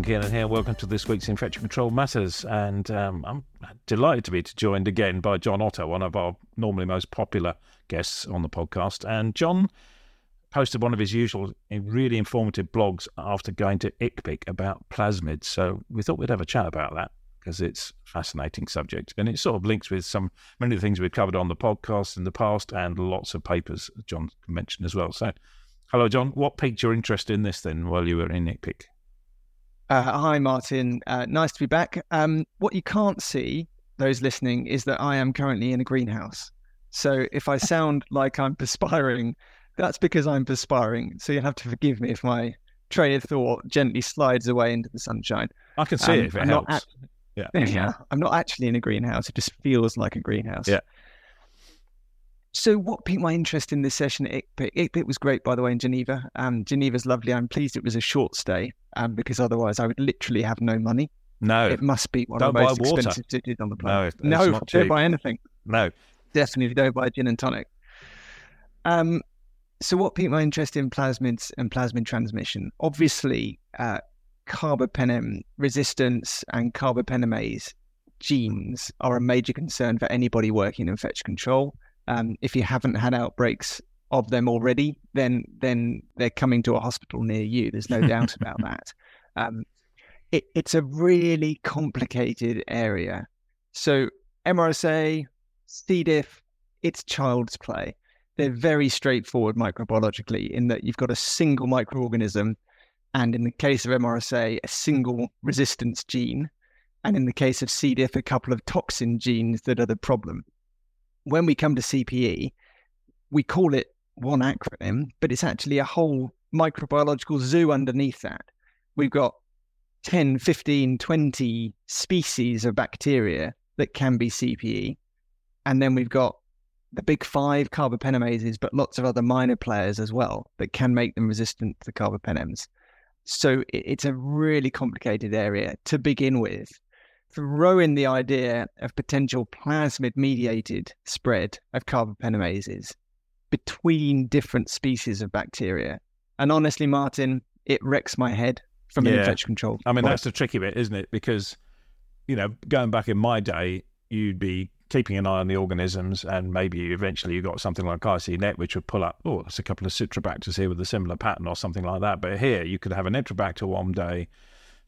Martin Kiernan here. Welcome to this week's Infection Control Matters. And um, I'm delighted to be joined again by Jon Otter, one of our normally most popular guests on the podcast. And Jon posted one of his usual really informative blogs after going to ICPIC about plasmids. So we thought we'd have a chat about that because it's a fascinating subject. And it sort of links with some many of the things we've covered on the podcast in the past and lots of papers Jon mentioned as well. So hello, Jon. What piqued your interest in this then while you were in ICPIC? Uh, hi, Martin. Uh, nice to be back. Um, what you can't see, those listening, is that I am currently in a greenhouse. So if I sound like I'm perspiring, that's because I'm perspiring. So you'll have to forgive me if my train of thought gently slides away into the sunshine. I can see um, it if it I'm helps. At, yeah. yeah. I'm not actually in a greenhouse. It just feels like a greenhouse. Yeah. So, what piqued my interest in this session at ICPIC? ICPIC was great, by the way, in Geneva. Um, Geneva's lovely. I'm pleased it was a short stay um, because otherwise I would literally have no money. No. It must be one don't of the most expensive cities on the planet. No, no don't buy anything. No. Definitely don't buy a gin and tonic. Um, so, what piqued my interest in plasmids and plasmid transmission? Obviously, uh, carbapenem resistance and carbapenemase genes are a major concern for anybody working in infection control. Um, if you haven't had outbreaks of them already, then then they're coming to a hospital near you. There's no doubt about that. Um, it, it's a really complicated area. So MRSA, C. diff, it's child's play. They're very straightforward microbiologically in that you've got a single microorganism, and in the case of MRSA, a single resistance gene, and in the case of C. diff, a couple of toxin genes that are the problem when we come to CPE, we call it one acronym, but it's actually a whole microbiological zoo underneath that. We've got 10, 15, 20 species of bacteria that can be CPE. And then we've got the big five carbapenemases, but lots of other minor players as well that can make them resistant to carbapenems. So it's a really complicated area to begin with throw in the idea of potential plasmid mediated spread of carbapenemases between different species of bacteria. And honestly, Martin, it wrecks my head from yeah. an infection control. I mean, that's the tricky bit, isn't it? Because, you know, going back in my day, you'd be keeping an eye on the organisms, and maybe eventually you got something like ICNet, which would pull up, oh, there's a couple of Citrobacters here with a similar pattern or something like that. But here, you could have an Enterobacter one day,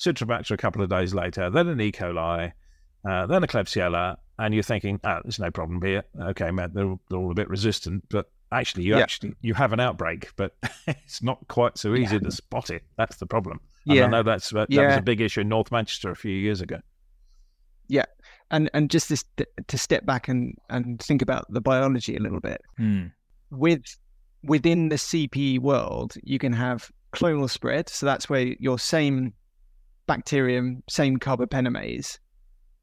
Citrobacter a couple of days later, then an E. coli, uh, then a Klebsiella, and you're thinking, oh, there's no problem here. Okay, man, they're, they're all a bit resistant, but actually, you yeah. actually you have an outbreak, but it's not quite so easy yeah. to spot it. That's the problem. And yeah. I know that's that, yeah. was a big issue in North Manchester a few years ago. Yeah, and and just this to step back and and think about the biology a little bit. Hmm. With within the CPE world, you can have clonal spread, so that's where your same bacterium, same carbapenemase,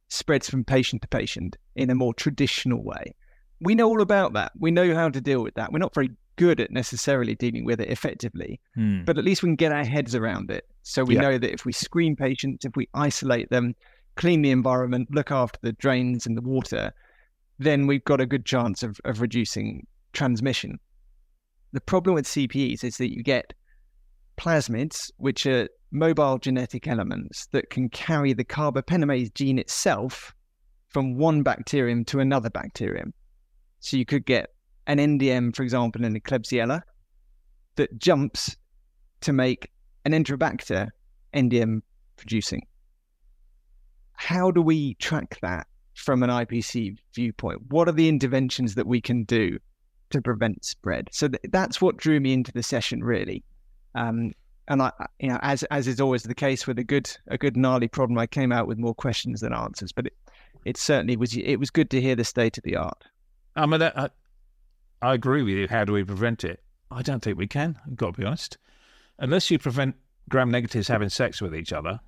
spreads from patient to patient in a more traditional way. We know all about that. We know how to deal with that. We're not very good at necessarily dealing with it effectively, hmm. but at least we can get our heads around it. So we yeah. know that if we screen patients, if we isolate them, clean the environment, look after the drains and the water, then we've got a good chance of, of reducing transmission. The problem with CPEs is that you get plasmids, which are mobile genetic elements that can carry the carbapenemase gene itself from one bacterium to another bacterium. So you could get an NDM, for example, in a Klebsiella that jumps to make an Enterobacter NDM producing. How do we track that from an IPC viewpoint? What are the interventions that we can do to prevent spread? So th- that's what drew me into the session, really. Um, and I, you know, as as is always the case with a good a good gnarly problem, I came out with more questions than answers. But it, it certainly was it was good to hear the state of the art. I mean, I, uh, I agree with you. How do we prevent it? I don't think we can. I've got to be honest. Unless you prevent gram negatives having sex with each other,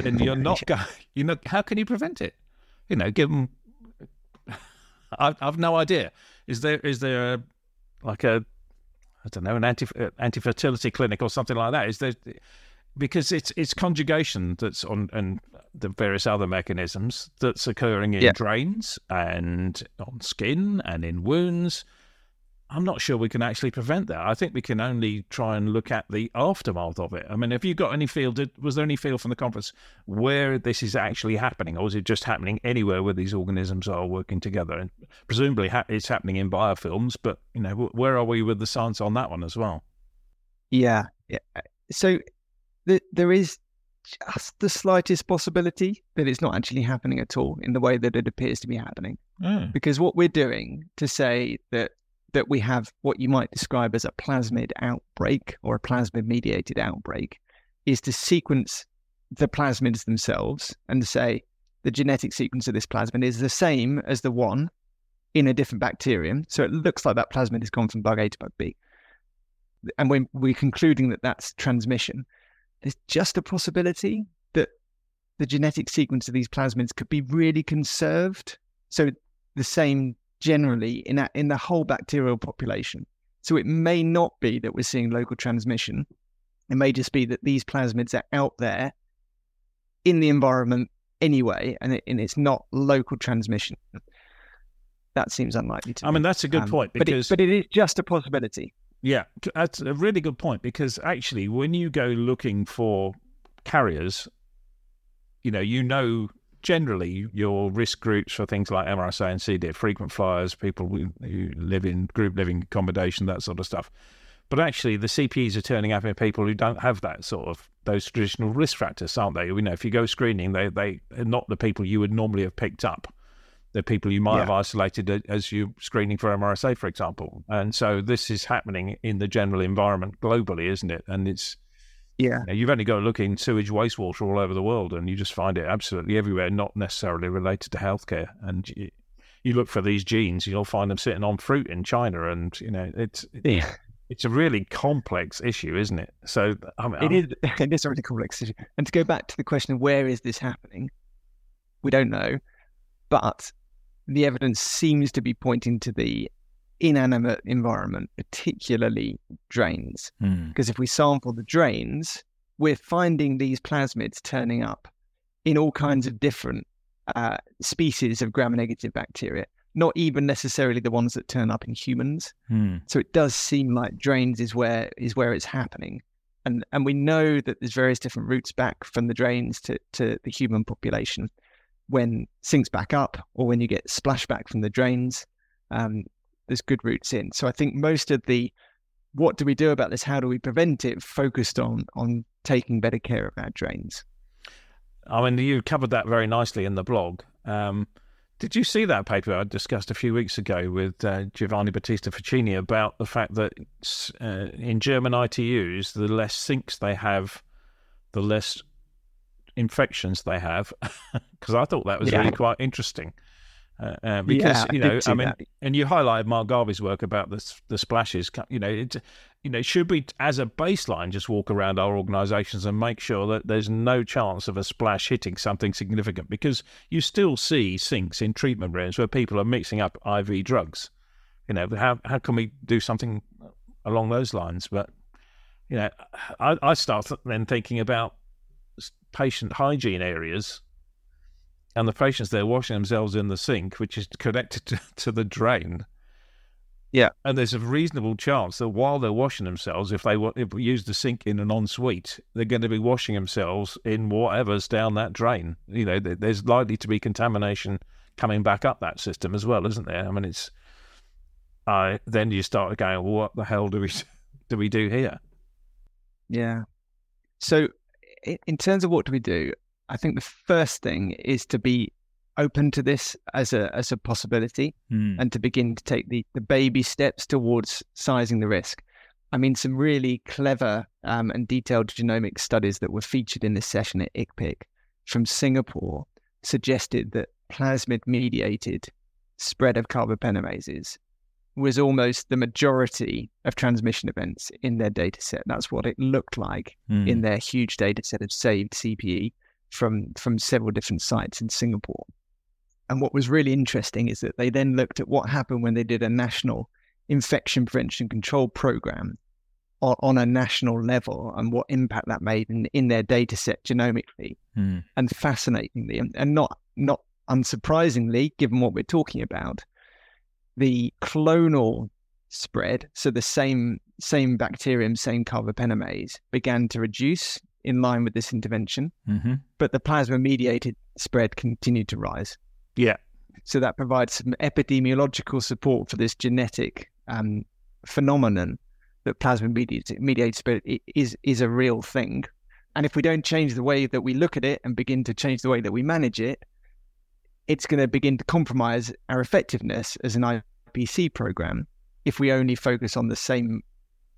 then you're not going. You know, how can you prevent it? You know, give them. I've, I've no idea. Is there is there a, like a I don't know, an anti uh, anti fertility clinic or something like that? Is there because it's it's conjugation that's on and the various other mechanisms that's occurring in yeah. drains and on skin and in wounds. I'm not sure we can actually prevent that. I think we can only try and look at the aftermath of it. I mean, have you got any feel? Did, was there any feel from the conference where this is actually happening, or is it just happening anywhere where these organisms are working together? And presumably, ha- it's happening in biofilms. But you know, where are we with the science on that one as well? Yeah, yeah. So the, there is just the slightest possibility that it's not actually happening at all in the way that it appears to be happening. Mm. Because what we're doing to say that that we have what you might describe as a plasmid outbreak or a plasmid mediated outbreak is to sequence the plasmids themselves and say the genetic sequence of this plasmid is the same as the one in a different bacterium. So it looks like that plasmid has gone from bug A to bug B. And when we're concluding that that's transmission, there's just a possibility that the genetic sequence of these plasmids could be really conserved. So the same generally in a, in the whole bacterial population. So it may not be that we're seeing local transmission. It may just be that these plasmids are out there in the environment anyway, and, it, and it's not local transmission. That seems unlikely to. I mean, that's a good um, point because, but it, but it is just a possibility. Yeah, that's a really good point because actually, when you go looking for carriers, you know, you know generally your risk groups for things like MRSA and C. frequent flyers, people who, live in group living accommodation, that sort of stuff. But actually, the CPEs are turning up in people who don't have that sort of those traditional risk factors, aren't they? You know, if you go screening, they they are not the people you would normally have picked up. They're people you might yeah. have isolated as you screening for MRSA, for example. And so this is happening in the general environment globally, isn't it? And it's yeah. You have only got to look in sewage wastewater all over the world and you just find it absolutely everywhere, not necessarily related to healthcare. And you, you look for these genes, you'll find them sitting on fruit in China. And, you know, it's. Yeah. It's a really complex issue, isn't it? So I mean, it is. It is a really complex issue. And to go back to the question of where is this happening, we don't know, but the evidence seems to be pointing to the inanimate environment, particularly drains. Mm. Because if we sample the drains, we're finding these plasmids turning up in all kinds of different uh, species of gram-negative bacteria, not even necessarily the ones that turn up in humans. Mm. So it does seem like drains is where is where it's happening. And, and we know that there's various different routes back from the drains to, to the human population. When sinks back up, or when you get splashback from the drains, um, there's good routes in. So I think most of the what do we do about this? How do we prevent it? Focused on on taking better care of our drains. I mean, you covered that very nicely in the blog. Um, did you see that paper I discussed a few weeks ago with uh, Giovanni Battista Fucini about the fact that uh, in German ITUs, the less sinks they have, the less infections they have? Because I thought that was yeah. really quite interesting. Uh, uh, because yeah, you know, I mean, that. and you highlighted Mark Garvey's work about the the splashes. You know, it, you know, should we, as a baseline, just walk around our organisations and make sure that there's no chance of a splash hitting something significant? Because you still see sinks in treatment rooms where people are mixing up IV drugs. You know, how how can we do something along those lines? But you know, I, I start then thinking about patient hygiene areas and the patients they're washing themselves in the sink, which is connected to, to the drain. Yeah, and there's a reasonable chance that while they're washing themselves, if they if we use the sink in an ensuite, they're going to be washing themselves in whatever's down that drain. You know, there's likely to be contamination coming back up that system as well, isn't there? I mean, it's. Uh, then you start going, well, what the hell do we do we do here? Yeah. So, in terms of what do we do, I think the first thing is to be open to this as a as a possibility mm. and to begin to take the, the baby steps towards sizing the risk. I mean, some really clever um, and detailed genomic studies that were featured in this session at ICPIC from Singapore suggested that plasmid mediated spread of carbapenemases was almost the majority of transmission events in their data set. That's what it looked like mm. in their huge data set of saved CPE from from several different sites in Singapore. And what was really interesting is that they then looked at what happened when they did a national infection prevention control program on, on a national level and what impact that made in, in their data set genomically. Mm. And fascinatingly, and, and not not unsurprisingly, given what we're talking about, the clonal spread, so the same same bacterium, same carbapenemase, began to reduce in line with this intervention, Mm-hmm. but the plasmid mediated spread continued to rise. Yeah. So that provides some epidemiological support for this genetic um, phenomenon that plasmid mediated, mediated spread is is a real thing. And if we don't change the way that we look at it and begin to change the way that we manage it, it's going to begin to compromise our effectiveness as an IPC program if we only focus on the same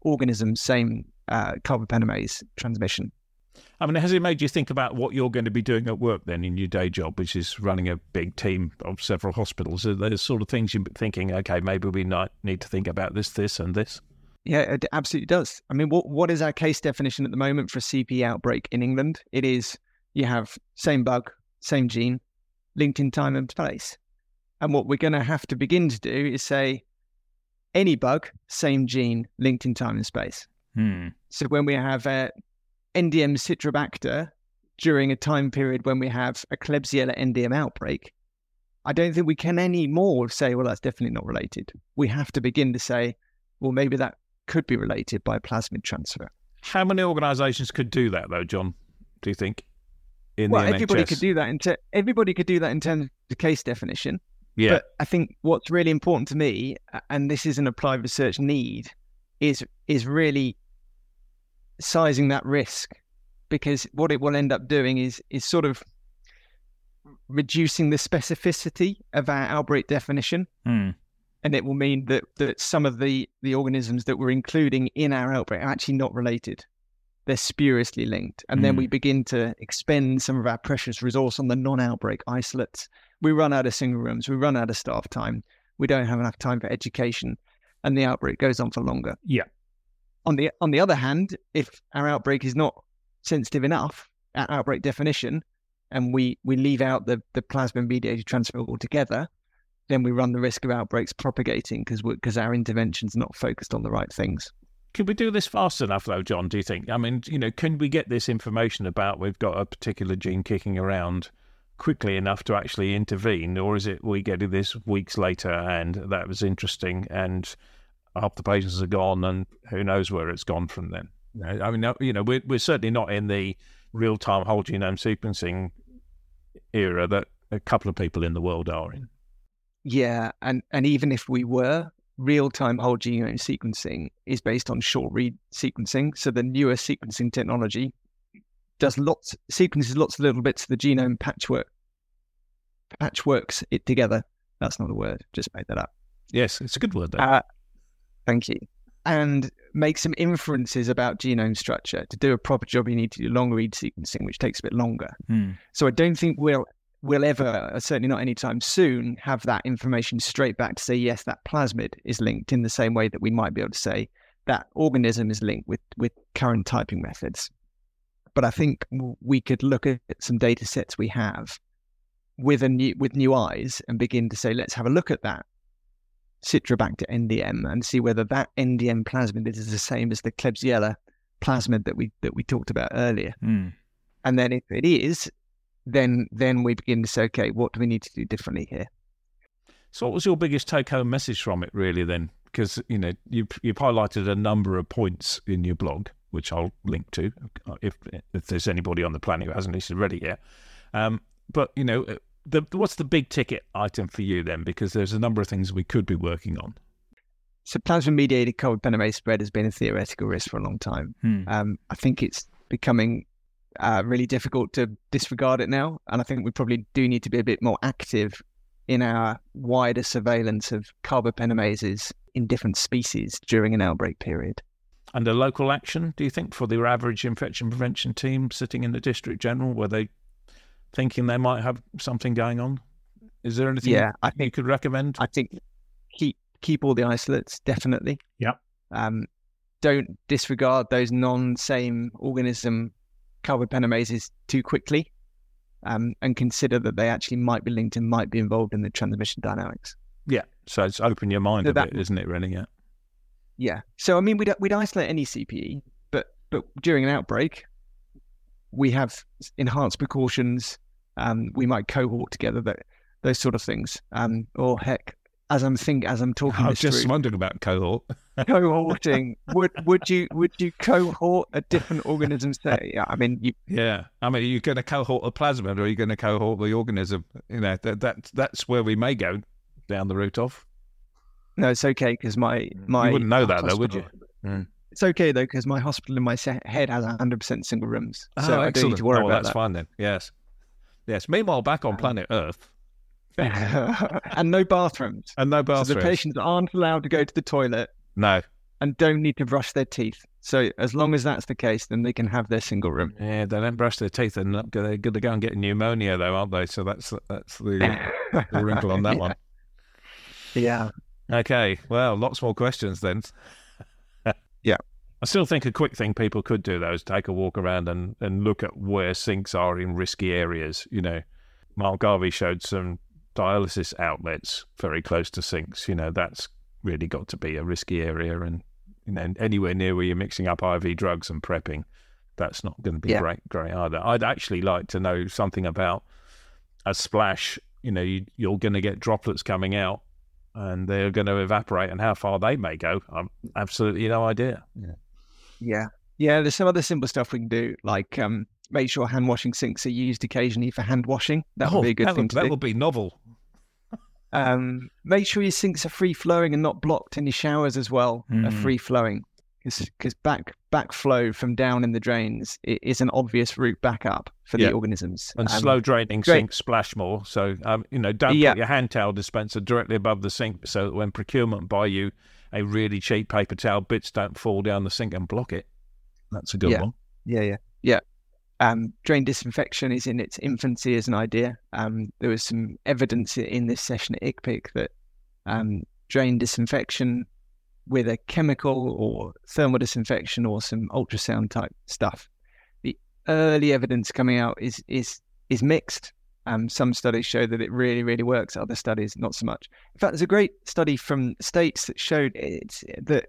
organism, same uh, carbapenemase transmission. I mean, has it made you think about what you're going to be doing at work then in your day job, which is running a big team of several hospitals? Are those sort of things you're thinking, okay, maybe we might need to think about this, this, and this? Yeah, it absolutely does. I mean, what what is our case definition at the moment for a CP outbreak in England? It is you have same bug, same gene, linked in time and place. And what we're going to have to begin to do is say any bug, same gene, linked in time and space. Hmm. So when we have a NDM citrobacter during a time period when we have a Klebsiella NDM outbreak, I don't think we can anymore say, well, that's definitely not related. We have to begin to say, well, maybe that could be related by plasmid transfer. How many organisations could do that, though, Jon? Do you think? In well, everybody could do that. In ter- everybody could do that in terms of the case definition. Yeah. But I think what's really important to me, and this is an applied research need, is is really sizing that risk, because what it will end up doing is is sort of reducing the specificity of our outbreak definition, Hmm. and it will mean that that some of the the organisms that we're including in our outbreak are actually not related. They're spuriously linked, and then Mm. we begin to expend some of our precious resource on the non-outbreak isolates. We run out of single rooms, we run out of staff time, we don't have enough time for education, and the outbreak goes on for longer. Yeah. On the on the other hand, if our outbreak is not sensitive enough at outbreak definition, and we we leave out the the plasmid mediated transfer altogether, then we run the risk of outbreaks propagating because because our intervention's not focused on the right things. Can we do this fast enough, though, Jon? Do you think? I mean, you know, can we get this information about we've got a particular gene kicking around quickly enough to actually intervene, or is it we get this weeks later and that was interesting and half the patients are gone and who knows where it's gone from then? I mean, you know, we're we're certainly not in the real time whole genome sequencing era that a couple of people in the world are in. Yeah, and and even if we were, real time whole genome sequencing is based on short read sequencing. So the newer sequencing technology does lots sequences lots of little bits of the genome patchwork patchworks it together. That's not a word, just made that up. Yes, it's a good word though. Uh, thank you. And make some inferences about genome structure. To do a proper job, you need to do long read sequencing, which takes a bit longer. Hmm. So I don't think we'll we'll ever, certainly not anytime soon, have that information straight back to say yes, that plasmid is linked in the same way that we might be able to say that organism is linked with with current typing methods. But I think we could look at some data sets we have with a new with new eyes and begin to say let's have a look at that Citrobacter NDM and see whether that NDM plasmid is the same as the Klebsiella plasmid that we that we talked about earlier. Hmm. And then if it is, then then we begin to say, okay, what do we need to do differently here? So, what was your biggest take-home message from it, really? Then, because you know you've you've highlighted a number of points in your blog, which I'll link to if if there's anybody on the planet who hasn't listened already yet. Um, but you know, the what's the big ticket item for you then? Because there's a number of things we could be working on. So plasmid mediated carbapenemase spread has been a theoretical risk for a long time. Hmm. Um, I think it's becoming uh, really difficult to disregard it now, and I think we probably do need to be a bit more active in our wider surveillance of carbapenemases in different species during an outbreak period. And a local action, do you think, for the average infection prevention team sitting in the district general, where they thinking they might have something going on? Is there anything Yeah, I think, you could recommend? I think keep keep all the isolates definitely. Yeah. Um, don't disregard those non-same organism carbapenemases too quickly, um, and consider that they actually might be linked and might be involved in the transmission dynamics. Yeah. So it's open your mind So a that- bit, isn't it? Really? Yeah. Yeah. So I mean, we'd we'd isolate any CPE, but but during an outbreak, we have enhanced precautions. Um, we might cohort together, that those sort of things. Um, or heck, as I'm think as I'm talking I this was just through, wondering about cohort. cohorting. would would you would you cohort a different organism? Say, yeah, I mean, you, Yeah, I mean, you're going to cohort the plasmid or you're you going to cohort the organism? You know, that, that that's where we may go down the route of. no, it's okay because my my you wouldn't know that though, would you? hospital- It's okay though because my hospital in my head has 100 percent single rooms, so oh, I don't need to worry oh, about that's that. fine then. Yes, yes. Meanwhile, back on Um, planet Earth, and no bathrooms. and no So bathrooms. the patients aren't allowed to go to the toilet no, and don't need to brush their teeth. So as long as that's the case, then they can have their single room. yeah, they don't brush their teeth, and they're going to go and get pneumonia, though, aren't they? So that's that's the, the wrinkle on that one. Yeah. Okay, well, lots more questions then. Yeah. I still think a quick thing people could do though is take a walk around and, and look at where sinks are in risky areas. You know, Mark Garvey showed some dialysis outlets very close to sinks. You know, that's really got to be a risky area, and you know, anywhere near where you're mixing up IV drugs and prepping, that's not going to be Yeah. great, great either. I'd actually like to know something about a splash. You know, you, you're going to get droplets coming out and they're going to evaporate and how far they may go. I'm absolutely no idea. Yeah. Yeah. There's some other simple stuff we can do, like um, make sure hand washing sinks are used occasionally for hand washing. That would be a good Oh, that thing would, to that do. would be novel. Um, make sure your sinks are free flowing and not blocked, and your showers as well are Mm. free flowing. Because back backflow from down in the drains is an obvious route back up for Yeah. the organisms. And Um, slow draining great. sinks splash more. So, um, you know, don't Yeah. put your hand towel dispenser directly above the sink so that when procurement buy you a really cheap paper towel, bits don't fall down the sink and block it. That's a good Yeah. one. Yeah, yeah, yeah. Um, drain disinfection is in its infancy as an idea. Um, there was some evidence in this session at ICPIC that um, drain disinfection with a chemical or thermal disinfection or some ultrasound type stuff. The early evidence coming out is is is mixed. Um, some studies show that it really, really works. Other studies, not so much. In fact, there's a great study from states that showed it's that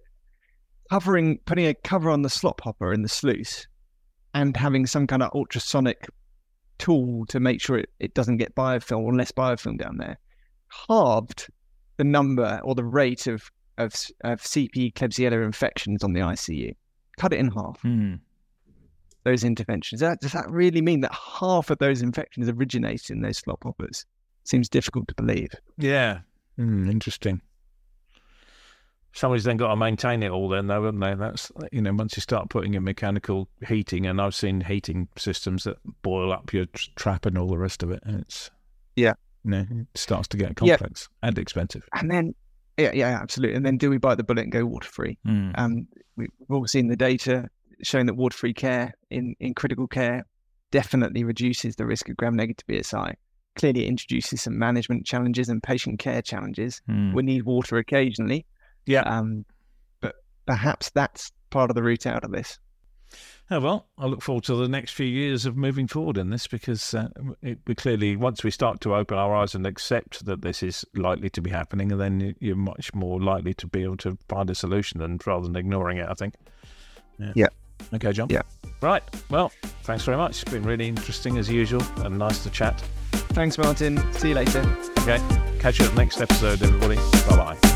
covering, putting a cover on the slop hopper in the sluice, and having some kind of ultrasonic tool to make sure it, it doesn't get biofilm or less biofilm down there, halved the number or the rate of of, of CP Klebsiella infections on the ICU. Cut it in half those interventions. That, does that really mean that half of those infections originate in those slop hoppers? Seems difficult to believe. Yeah. Hmm, interesting. Somebody's then got to maintain it all, then, though, haven't they? That's you know, once you start putting in mechanical heating, and I've seen heating systems that boil up your trap and all the rest of it, and it's Yeah. you know, it starts to get Yeah. complex and expensive. And then, yeah, yeah, absolutely. And then, do we bite the bullet and go water free? Hmm. Um, we- we've all seen the data showing that water free care in, in critical care definitely reduces the risk of gram negative BSI. Clearly, it introduces some management challenges and patient care challenges. Hmm. We need water occasionally. Yeah. Um, but perhaps that's part of the route out of this. Oh, well, I look forward to the next few years of moving forward in this because uh, it, we clearly, once we start to open our eyes and accept that this is likely to be happening, then you- you're much more likely to be able to find a solution than rather than ignoring it, I think. Yeah. Okay, Jon. Yeah. Right. Well, thanks very much. It's been really interesting as usual and nice to chat. Thanks, Martin. See you later. Okay. Catch you at the next episode, everybody. Bye bye.